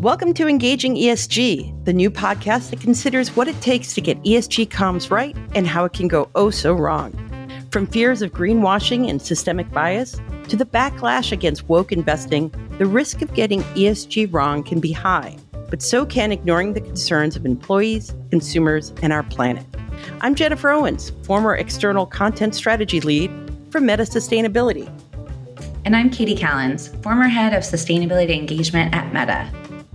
Welcome to Engaging ESG, the new podcast that considers what it takes to get ESG comms right and how it can go oh so wrong. From fears of greenwashing and systemic bias to the backlash against woke investing, the risk of getting ESG wrong can be high, but so can ignoring the concerns of employees, consumers, and our planet. I'm Jennifer Owens, former external content strategy lead for Meta Sustainability. And I'm Kati Callens, former head of sustainability engagement at Meta.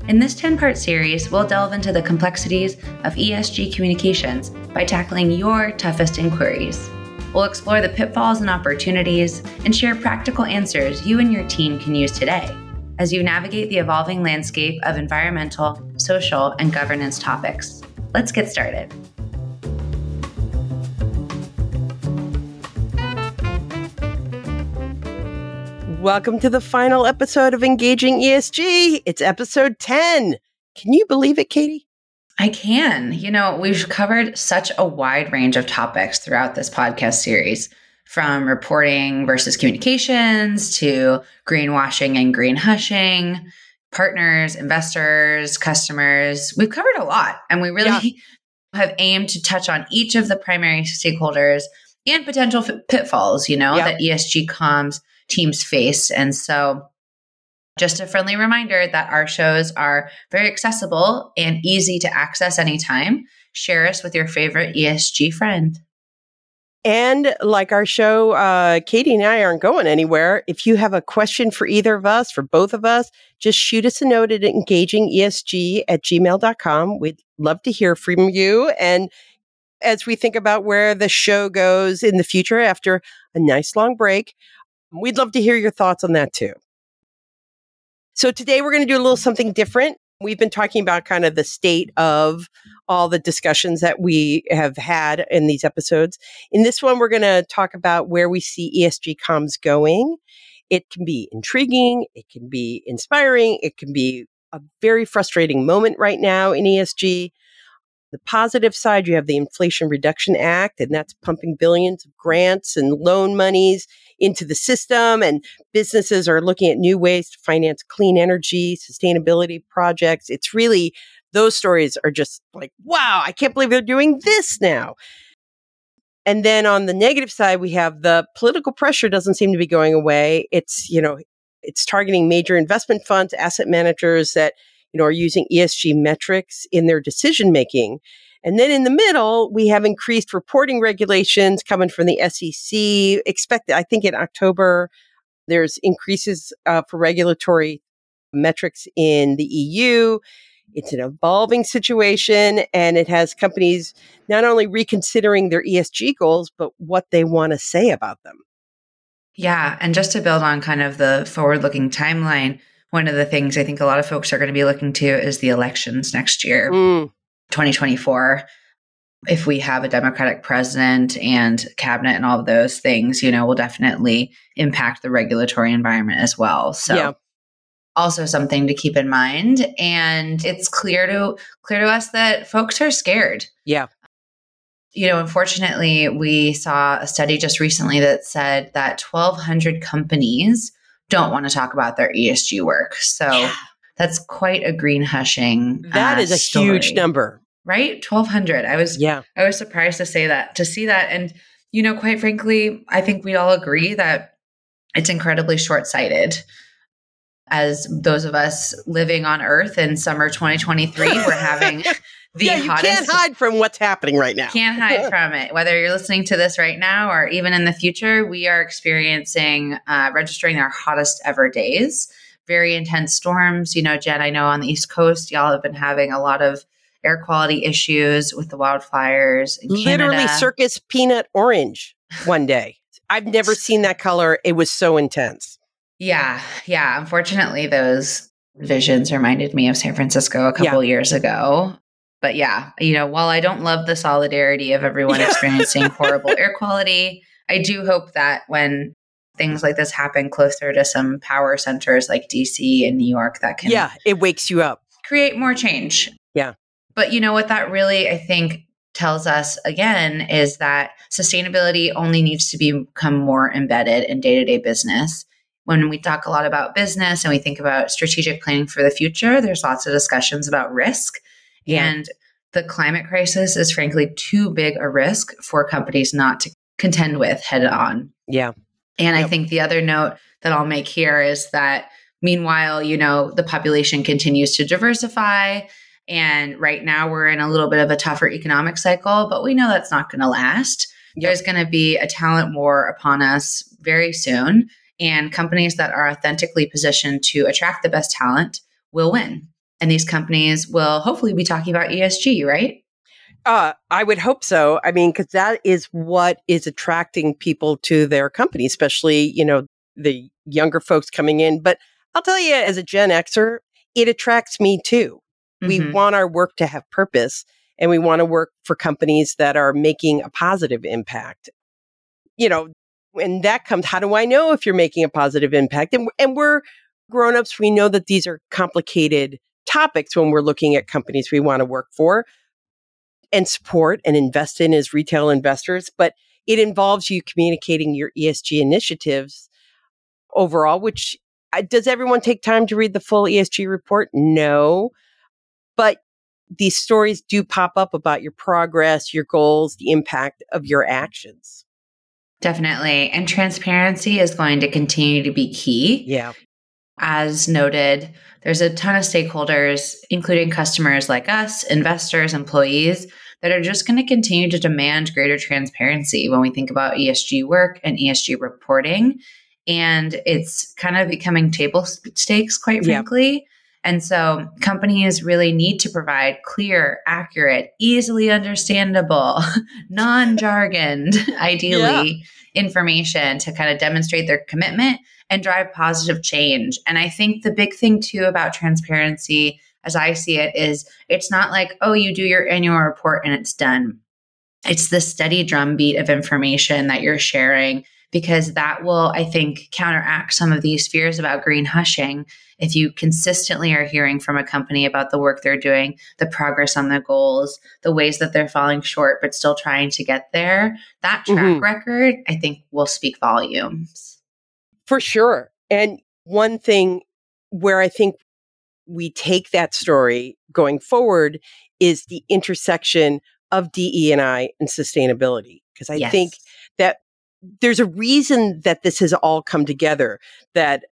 In this 10 part series, we'll delve into the complexities of ESG communications by tackling your toughest inquiries. We'll explore the pitfalls and opportunities and share practical answers you and your team can use today as you navigate the evolving landscape of environmental, social, and governance topics. Let's get started. Welcome to the final episode of Engaging ESG. It's episode 10. Can you believe it, Kati? I can. You know, we've covered such a wide range of topics throughout this podcast series from reporting versus communications to greenwashing and green hushing, partners, investors, customers. We've covered a lot and we really yeah. have aimed to touch on each of the primary stakeholders and potential pitfalls, you know, yeah. that ESG comms teams face. And so, just a friendly reminder that our shows are very accessible and easy to access anytime. Share us with your favorite ESG friend. And like our show, uh, Kati and I aren't going anywhere. If you have a question for either of us, for both of us, just shoot us a note at engagingesg at gmail.com. We'd love to hear from you. And as we think about where the show goes in the future after a nice long break, We'd love to hear your thoughts on that too. So today we're going to do a little something different. We've been talking about kind of the state of all the discussions that we have had in these episodes. In this one, we're going to talk about where we see ESG comms going. It can be intriguing, it can be inspiring, it can be a very frustrating moment right now in ESG. The positive side, you have the Inflation Reduction Act, and that's pumping billions of grants and loan monies into the system. And businesses are looking at new ways to finance clean energy, sustainability projects. It's really, those stories are just like, wow, I can't believe they're doing this now. And then on the negative side, we have the political pressure doesn't seem to be going away. It's, you know, it's targeting major investment funds, asset managers that, you know, are using ESG metrics in their decision making. And then in the middle, we have increased reporting regulations coming from the SEC. Expected, I think in October, there's increases uh, for regulatory metrics in the EU. It's an evolving situation and it has companies not only reconsidering their ESG goals, but what they want to say about them. Yeah. And just to build on kind of the forward looking timeline, one of the things I think a lot of folks are going to be looking to is the elections next year. Mm. 2024 if we have a democratic president and cabinet and all of those things you know will definitely impact the regulatory environment as well so yeah. also something to keep in mind and it's clear to clear to us that folks are scared yeah you know unfortunately we saw a study just recently that said that 1200 companies don't want to talk about their esg work so yeah. That's quite a green hushing. That uh, is a story, huge number, right? Twelve hundred. I was yeah. I was surprised to say that to see that, and you know, quite frankly, I think we all agree that it's incredibly short sighted. As those of us living on Earth in summer 2023, we're having the yeah, you hottest. can't hide from what's happening right now. Can't hide from it. Whether you're listening to this right now or even in the future, we are experiencing, uh, registering our hottest ever days very intense storms. You know, Jen, I know on the East Coast, y'all have been having a lot of air quality issues with the wildfires. Literally circus peanut orange one day. I've never seen that color. It was so intense. Yeah. Yeah. Unfortunately, those visions reminded me of San Francisco a couple yeah. years ago. But yeah, you know, while I don't love the solidarity of everyone experiencing horrible air quality, I do hope that when things like this happen closer to some power centers like DC and New York that can Yeah, it wakes you up. Create more change. Yeah. But you know what that really I think tells us again is that sustainability only needs to become more embedded in day to day business. When we talk a lot about business and we think about strategic planning for the future, there's lots of discussions about risk. Yeah. And the climate crisis is frankly too big a risk for companies not to contend with head on. Yeah. And yep. I think the other note that I'll make here is that meanwhile, you know, the population continues to diversify and right now we're in a little bit of a tougher economic cycle, but we know that's not going to last. Yep. There's going to be a talent war upon us very soon. And companies that are authentically positioned to attract the best talent will win. And these companies will hopefully be talking about ESG, right? Uh, I would hope so. I mean, because that is what is attracting people to their company, especially, you know, the younger folks coming in. But I'll tell you, as a Gen Xer, it attracts me too. We mm-hmm. want our work to have purpose and we want to work for companies that are making a positive impact. You know, and that comes, how do I know if you're making a positive impact? And, and we're grown-ups. We know that these are complicated topics when we're looking at companies we want to work for and support and invest in as retail investors. But it involves you communicating your ESG initiatives overall, which uh, does everyone take time to read the full ESG report? No. But these stories do pop up about your progress, your goals, the impact of your actions. Definitely. And transparency is going to continue to be key. Yeah. As noted, there's a ton of stakeholders, including customers like us, investors, employees, that are just going to continue to demand greater transparency when we think about ESG work and ESG reporting. And it's kind of becoming table stakes, quite frankly. And so companies really need to provide clear, accurate, easily understandable, non jargoned, ideally, yeah. information to kind of demonstrate their commitment and drive positive change. And I think the big thing too about transparency, as I see it, is it's not like, oh, you do your annual report and it's done. It's the steady drumbeat of information that you're sharing because that will, I think, counteract some of these fears about green hushing. If you consistently are hearing from a company about the work they're doing, the progress on their goals, the ways that they're falling short, but still trying to get there, that track mm-hmm. record, I think, will speak volumes. For sure. And one thing where I think we take that story going forward is the intersection of DE and I and sustainability. Because I yes. think that there's a reason that this has all come together that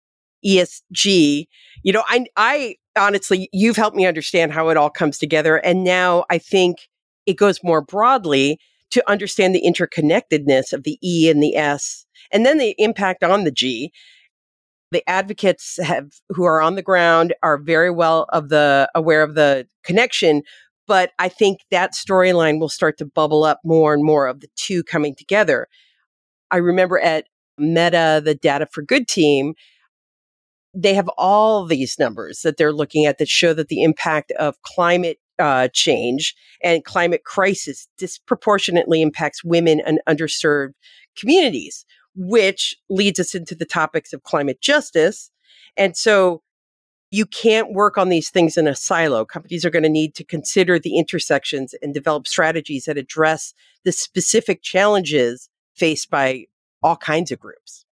ESG, you know, I, I honestly, you've helped me understand how it all comes together. And now I think it goes more broadly to understand the interconnectedness of the E and the S and then the impact on the G. The advocates have, who are on the ground are very well of the aware of the connection, but I think that storyline will start to bubble up more and more of the two coming together. I remember at Meta, the Data for Good team, they have all these numbers that they're looking at that show that the impact of climate uh, change and climate crisis disproportionately impacts women and underserved communities, which leads us into the topics of climate justice. And so you can't work on these things in a silo. Companies are going to need to consider the intersections and develop strategies that address the specific challenges faced by all kinds of groups.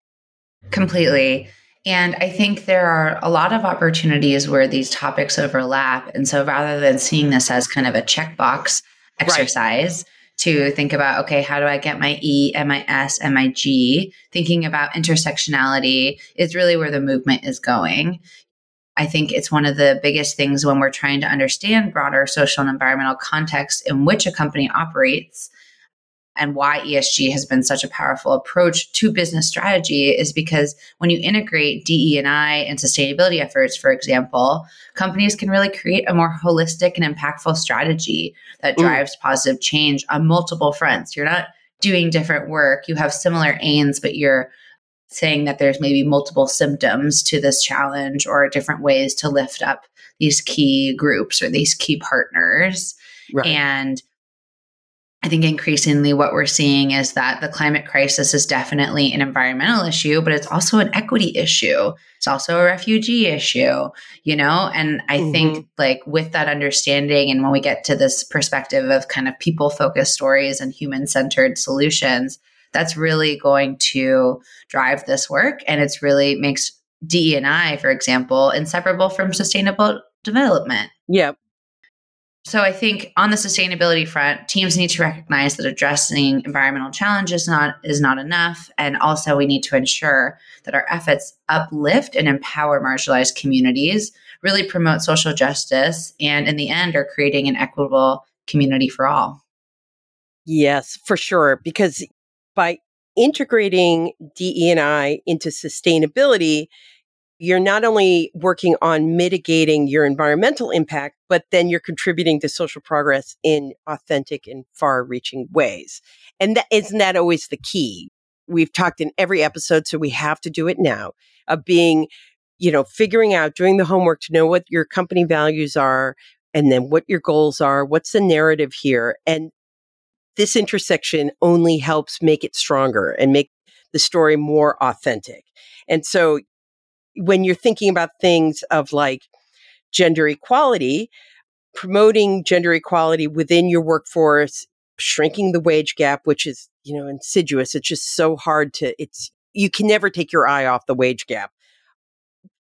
Completely. And I think there are a lot of opportunities where these topics overlap. And so rather than seeing this as kind of a checkbox exercise, right. To think about, okay, how do I get my E and my S and my G? Thinking about intersectionality is really where the movement is going. I think it's one of the biggest things when we're trying to understand broader social and environmental context in which a company operates and why ESG has been such a powerful approach to business strategy is because when you integrate DE&I and sustainability efforts, for example, companies can really create a more holistic and impactful strategy that mm. drives positive change on multiple fronts. You're not doing different work. You have similar aims, but you're saying that there's maybe multiple symptoms to this challenge or different ways to lift up these key groups or these key partners. Right. And I think increasingly what we're seeing is that the climate crisis is definitely an environmental issue, but it's also an equity issue. It's also a refugee issue, you know? And I mm-hmm. think, like, with that understanding, and when we get to this perspective of kind of people focused stories and human centered solutions, that's really going to drive this work. And it's really makes DE and I, for example, inseparable from sustainable development. Yeah. So I think on the sustainability front, teams need to recognize that addressing environmental challenges not is not enough, and also we need to ensure that our efforts uplift and empower marginalized communities, really promote social justice, and in the end, are creating an equitable community for all. Yes, for sure. Because by integrating DE and I into sustainability, you're not only working on mitigating your environmental impact, but then you're contributing to social progress in authentic and far reaching ways. And that isn't that always the key? We've talked in every episode, so we have to do it now of being, you know, figuring out, doing the homework to know what your company values are and then what your goals are. What's the narrative here? And this intersection only helps make it stronger and make the story more authentic. And so when you're thinking about things of like gender equality, promoting gender equality within your workforce, shrinking the wage gap, which is, you know, insidious. It's just so hard to, it's, you can never take your eye off the wage gap.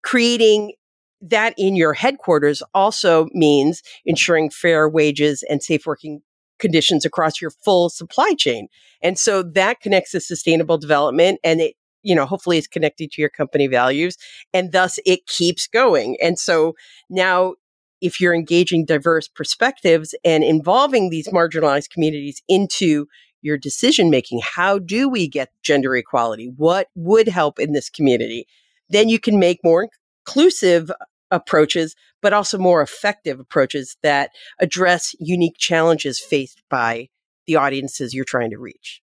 Creating that in your headquarters also means ensuring fair wages and safe working conditions across your full supply chain. And so that connects to sustainable development and it you know, hopefully it's connected to your company values and thus it keeps going. And so now if you're engaging diverse perspectives and involving these marginalized communities into your decision making, how do we get gender equality? What would help in this community? Then you can make more inclusive approaches, but also more effective approaches that address unique challenges faced by the audiences you're trying to reach.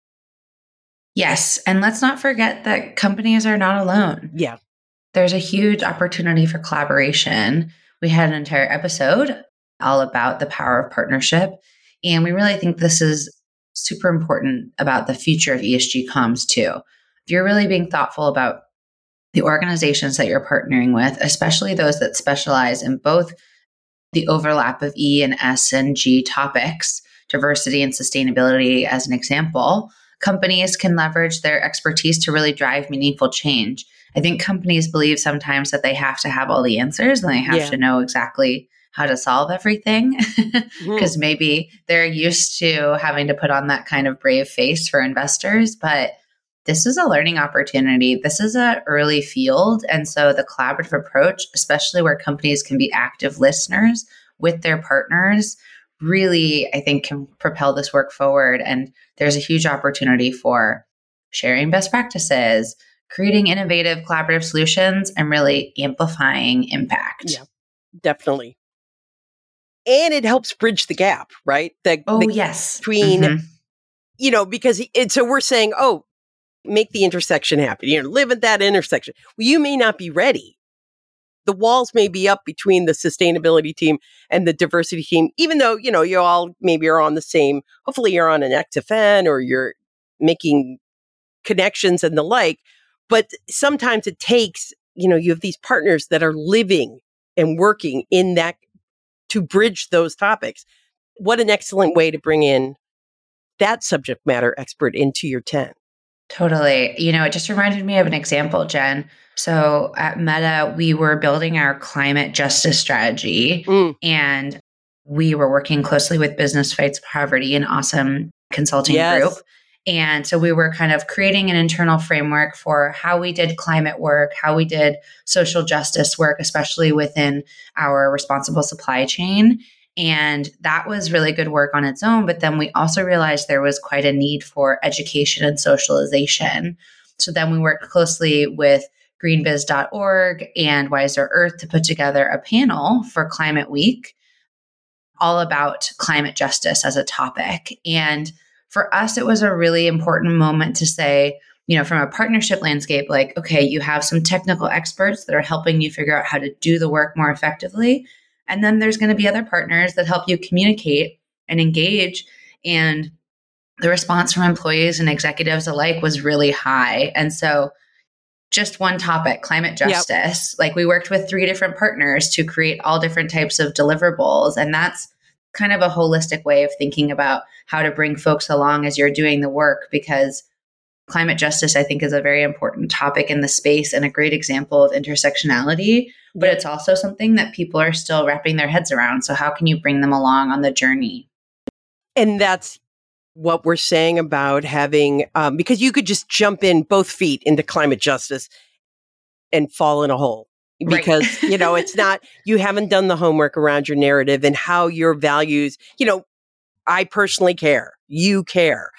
Yes. And let's not forget that companies are not alone. Yeah. There's a huge opportunity for collaboration. We had an entire episode all about the power of partnership. And we really think this is super important about the future of ESG comms too. If you're really being thoughtful about the organizations that you're partnering with, especially those that specialize in both the overlap of E and S and G topics, diversity and sustainability as an example, companies can leverage their expertise to really drive meaningful change. I think companies believe sometimes that they have to have all the answers and they have yeah. to know exactly how to solve everything because mm-hmm. maybe they're used to having to put on that kind of brave face for investors but this is a learning opportunity this is an early field and so the collaborative approach especially where companies can be active listeners with their partners really, I think, can propel this work forward. And there's a huge opportunity for sharing best practices, creating innovative collaborative solutions, and really amplifying impact. Yeah, definitely. And it helps bridge the gap, right? The, oh, the yes. Between, mm-hmm. you know, because it, so we're saying, oh, make the intersection happen. You know, live at that intersection. Well, you may not be ready the walls may be up between the sustainability team and the diversity team, even though, you know, you all maybe are on the same, hopefully you're on an XFN or you're making connections and the like. But sometimes it takes, you know, you have these partners that are living and working in that to bridge those topics. What an excellent way to bring in that subject matter expert into your tent. Totally. You know, it just reminded me of an example, Jen. So at Meta, we were building our climate justice strategy mm. and we were working closely with Business Fights Poverty, an awesome consulting yes. group. And so we were kind of creating an internal framework for how we did climate work, how we did social justice work, especially within our responsible supply chain. And that was really good work on its own. But then we also realized there was quite a need for education and socialization. So then we worked closely with greenbiz.org and Wiser Earth to put together a panel for Climate Week all about climate justice as a topic. And for us, it was a really important moment to say, you know, from a partnership landscape, like, okay, you have some technical experts that are helping you figure out how to do the work more effectively. And then there's going to be other partners that help you communicate and engage and the response from employees and executives alike was really high. And so, just one topic climate justice. Yep. Like, we worked with three different partners to create all different types of deliverables. And that's kind of a holistic way of thinking about how to bring folks along as you're doing the work because climate justice, I think, is a very important topic in the space and a great example of intersectionality. But it's also something that people are still wrapping their heads around. So, how can you bring them along on the journey? And that's what we're saying about having, um, because you could just jump in both feet into climate justice and fall in a hole because right. you know it's not you haven't done the homework around your narrative and how your values you know i personally care you care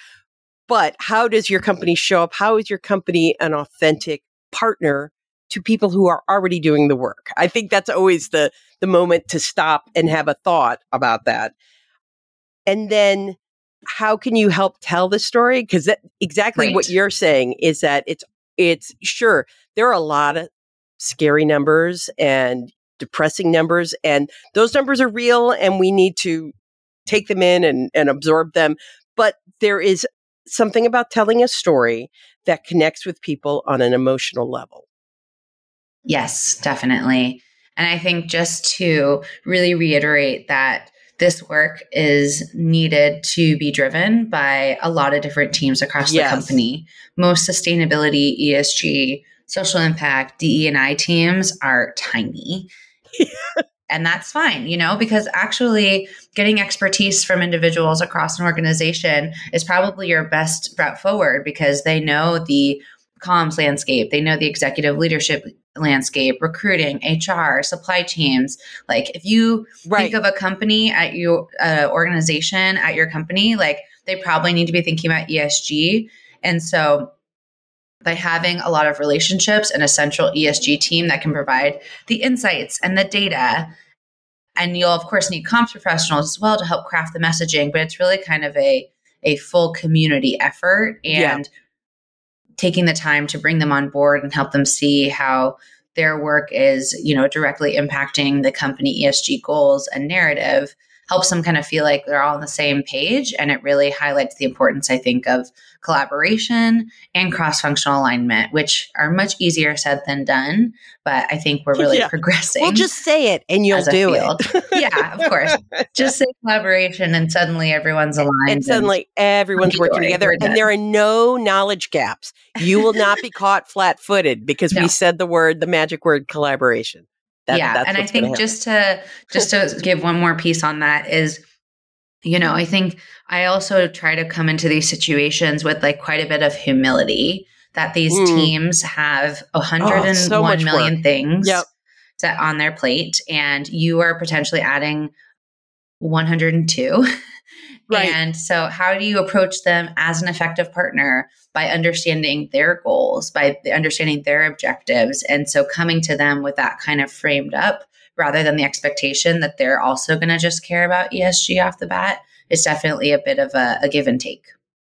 but how does your company show up? How is your company an authentic partner to people who are already doing the work? I think that's always the, the moment to stop and have a thought about that. And then how can you help tell the story? Because exactly right. what you're saying is that it's it's sure there are a lot of scary numbers and depressing numbers, and those numbers are real, and we need to take them in and, and absorb them. But there is something about telling a story that connects with people on an emotional level. Yes, definitely. And I think just to really reiterate that this work is needed to be driven by a lot of different teams across yes. the company. Most sustainability, ESG, social impact, DE and I teams are tiny. and that's fine, you know, because actually getting expertise from individuals across an organization is probably your best route forward because they know the comms landscape, they know the executive leadership landscape, recruiting, HR, supply teams. Like if you right. think of a company at your uh, organization at your company, like they probably need to be thinking about ESG. And so by having a lot of relationships and a central ESG team that can provide the insights and the data. And you'll of course need comms professionals as well to help craft the messaging, but it's really kind of a a full community effort and yeah. taking the time to bring them on board and help them see how their work is, you know, directly impacting the company ESG goals and narrative helps them kind of feel like they're all on the same page. And it really highlights the importance, I think, of collaboration and cross functional alignment, which are much easier said than done. But I think we're really yeah. progressing. Well, just say it and you'll do field. it. yeah, of course. Just say collaboration and suddenly everyone's aligned. And suddenly everyone's working together. And there are no knowledge gaps. You will not be caught flat footed because no. we said the word, the magic word collaboration. That, yeah, and I think just to just to give one more piece on that is, you know, I think I also try to come into these situations with like quite a bit of humility that these mm. teams have a hundred oh, and so one million work. things yep. set on their plate, and you are potentially adding 102 Right. And so, how do you approach them as an effective partner by understanding their goals, by understanding their objectives? And so, coming to them with that kind of framed up rather than the expectation that they're also going to just care about ESG off the bat is definitely a bit of a, a give and take.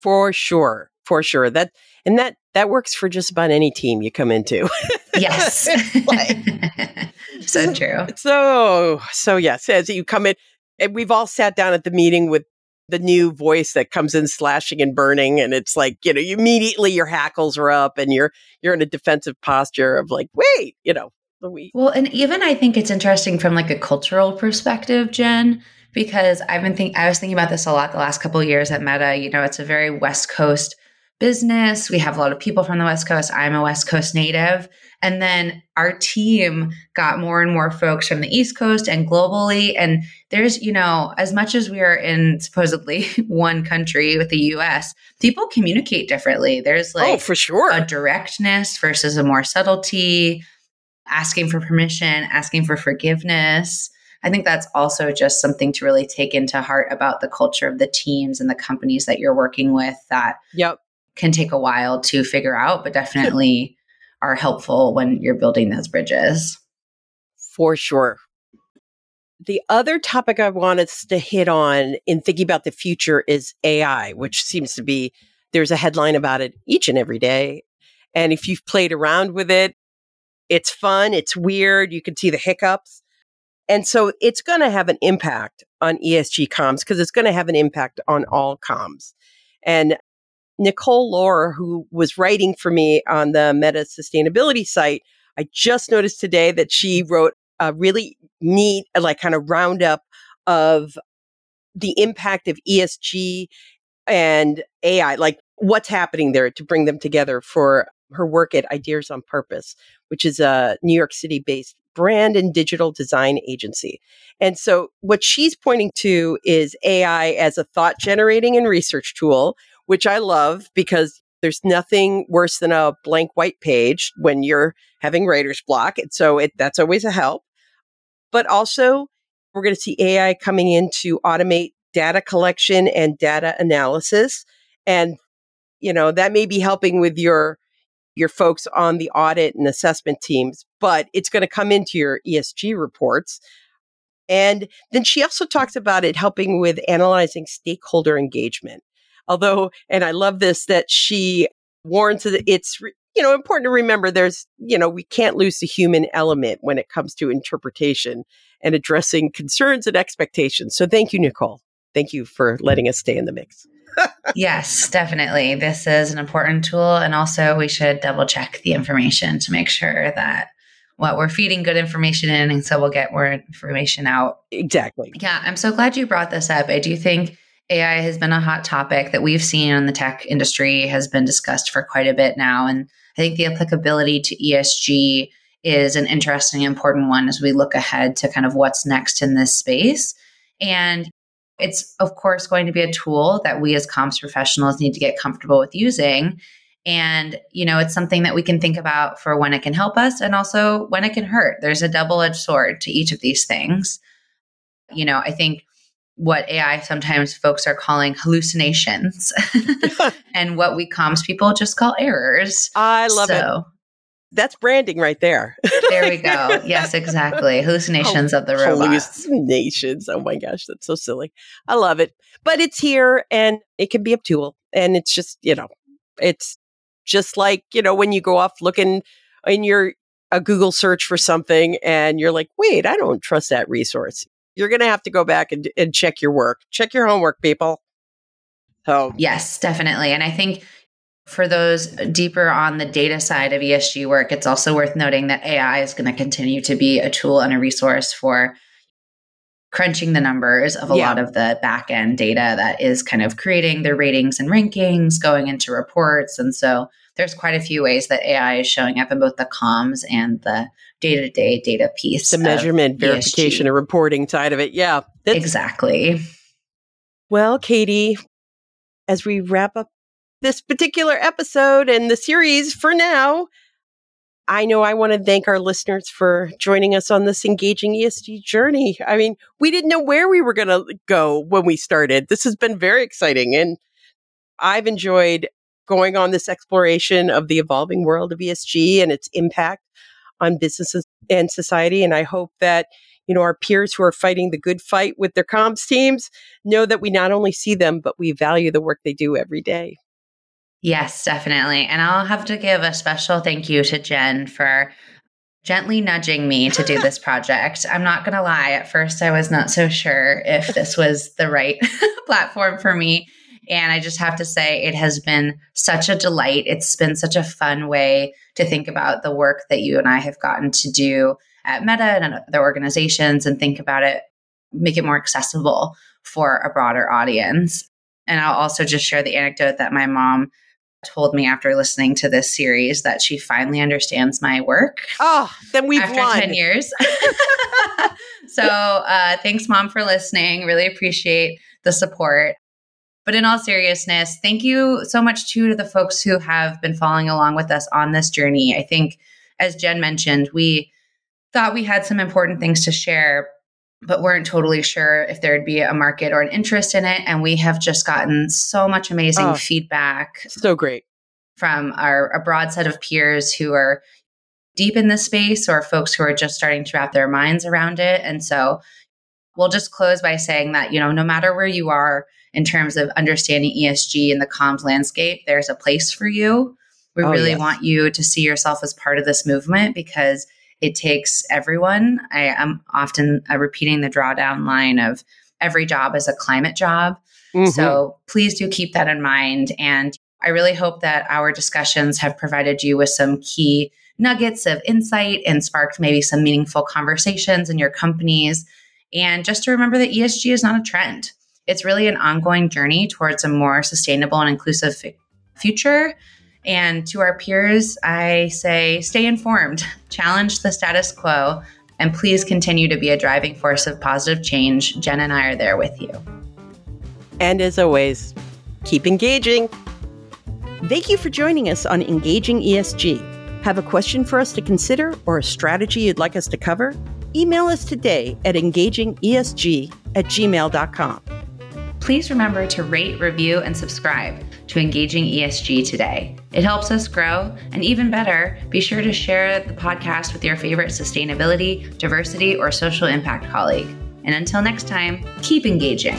For sure. For sure. That, and that, that works for just about any team you come into. yes. so true. So, so yes, as you come in, and we've all sat down at the meeting with the new voice that comes in slashing and burning and it's like you know immediately your hackles are up and you're you're in a defensive posture of like wait you know we well and even i think it's interesting from like a cultural perspective jen because i've been thinking i was thinking about this a lot the last couple years at meta you know it's a very west coast business we have a lot of people from the west coast i'm a west coast native and then our team got more and more folks from the East Coast and globally. And there's, you know, as much as we are in supposedly one country with the US, people communicate differently. There's oh, like oh, for sure a directness versus a more subtlety, asking for permission, asking for forgiveness. I think that's also just something to really take into heart about the culture of the teams and the companies that you're working with that yep. Can take a while to figure out, but definitely are helpful when you're building those bridges. For sure. The other topic I wanted to hit on in thinking about the future is AI, which seems to be there's a headline about it each and every day. And if you've played around with it, it's fun, it's weird, you can see the hiccups. And so it's going to have an impact on ESG comms because it's going to have an impact on all comms. And Nicole Loher, who was writing for me on the Meta sustainability site, I just noticed today that she mm-hmm. wrote a really neat, uh, like kind of roundup of the impact of ESG and AI, like what's happening there to bring them together for her work at Ideas on Purpose, which is a New York City based brand and digital design agency. And so what she's pointing to is AI as a thought generating and research tool, which I love because there's nothing worse than a blank white page when you're having writer's block. And so it, that's always a help. But also, we're going to see AI coming in to automate data collection and data analysis. And, you know, that may be helping with your your folks on the audit and assessment teams, but it's going to come into your ESG reports. And then she also talks about it helping with analyzing stakeholder engagement. Although, and I love this, that she warns that it's, you know, important to remember there's, you know, we can't lose the human element when it comes to interpretation and addressing concerns and expectations. So thank you, Nicole. Thank you for letting us stay in the mix yes, definitely. This is an important tool. And also, we should double check the information to make sure that what we're feeding good information in. And so we'll get more information out. Exactly. Yeah. I'm so glad you brought this up. I do think AI has been a hot topic that we've seen in the tech industry, has been discussed for quite a bit now. And I think the applicability to ESG is an interesting, important one as we look ahead to kind of what's next in this space. And it's, of course, going to be a tool that we as comms professionals need to get comfortable with using. And, you know, it's something that we can think about for when it can help us and also when it can hurt. There's a double edged sword to each of these things. You know, I think what AI sometimes folks are calling hallucinations and what we comms people just call errors. I love so, it that's branding right there. there we go. Yes, exactly. Hallucinations of the robots. Hallucinations. Oh my gosh, that's so silly. I love it. But it's here and it can be a tool. And it's just, you know, it's just like, you know, when you go off looking in your a Google search for something and you're like, wait, I don't trust that resource. You're going to have to go back and, and check your work. Check your homework, people. So, yes, definitely. And I think for those deeper on the data side of ESG work, it's also worth noting that AI is going to continue to be a tool and a resource for crunching the numbers of a yeah. lot of the back end data that is kind of creating the ratings and rankings, going into reports. And so there's quite a few ways that AI is showing up in both the comms and the day to day data piece. The measurement, verification, and reporting side of it. Yeah. exactly. Well, Kati, as we wrap up this particular episode and the series for now. I know I want to thank our listeners for joining us on this engaging ESG journey. I mean, we didn't know where we were going to go when we started. This has been very exciting. And I've enjoyed going on this exploration of the evolving world of ESG and its impact on businesses and society. And I hope that, you know, our peers who are fighting the good fight with their comms teams know that we not only see them, but we value the work they do every day. Yes, definitely. And I'll have to give a special thank you to Jen for gently nudging me to do this project. I'm not going to lie, at first I was not so sure if this was the right platform for me. And I just have to say, it has been such a delight. It's been such a fun way to think about the work that you and I have gotten to do at Meta and other organizations and think about it, make it more accessible for a broader audience. And I'll also just share the anecdote that my mom told me after listening to this series that she finally understands my work. Oh, then we've after won. 10 years. so uh, thanks, mom, for listening. Really appreciate the support. But in all seriousness, thank you so much too to the folks who have been following along with us on this journey. I think, as Jen mentioned, we thought we had some important things to share, but weren't totally sure if there'd be a market or an interest in it. And we have just gotten so much amazing oh, feedback. So great. From our a broad set of peers who are deep in the space or folks who are just starting to wrap their minds around it. And so we'll just close by saying that, you know, no matter where you are in terms of understanding ESG and the comms landscape, there's a place for you. We oh, really yes. want you to see yourself as part of this movement because it takes everyone. I am often uh, repeating the drawdown line of every job is a climate job. Mm-hmm. So please do keep that in mind. And I really hope that our discussions have provided you with some key nuggets of insight and sparked maybe some meaningful conversations in your companies. And just to remember that ESG is not a trend, it's really an ongoing journey towards a more sustainable and inclusive future. And to our peers, I say stay informed, challenge the status quo, and please continue to be a driving force of positive change. Jen and I are there with you. And as always, keep engaging. Thank you for joining us on Engaging ESG. Have a question for us to consider or a strategy you'd like us to cover? Email us today at engagingesg at gmail.com. Please remember to rate, review, and subscribe to Engaging ESG today. It helps us grow, and even better, be sure to share the podcast with your favorite sustainability, diversity, or social impact colleague. And until next time, keep engaging.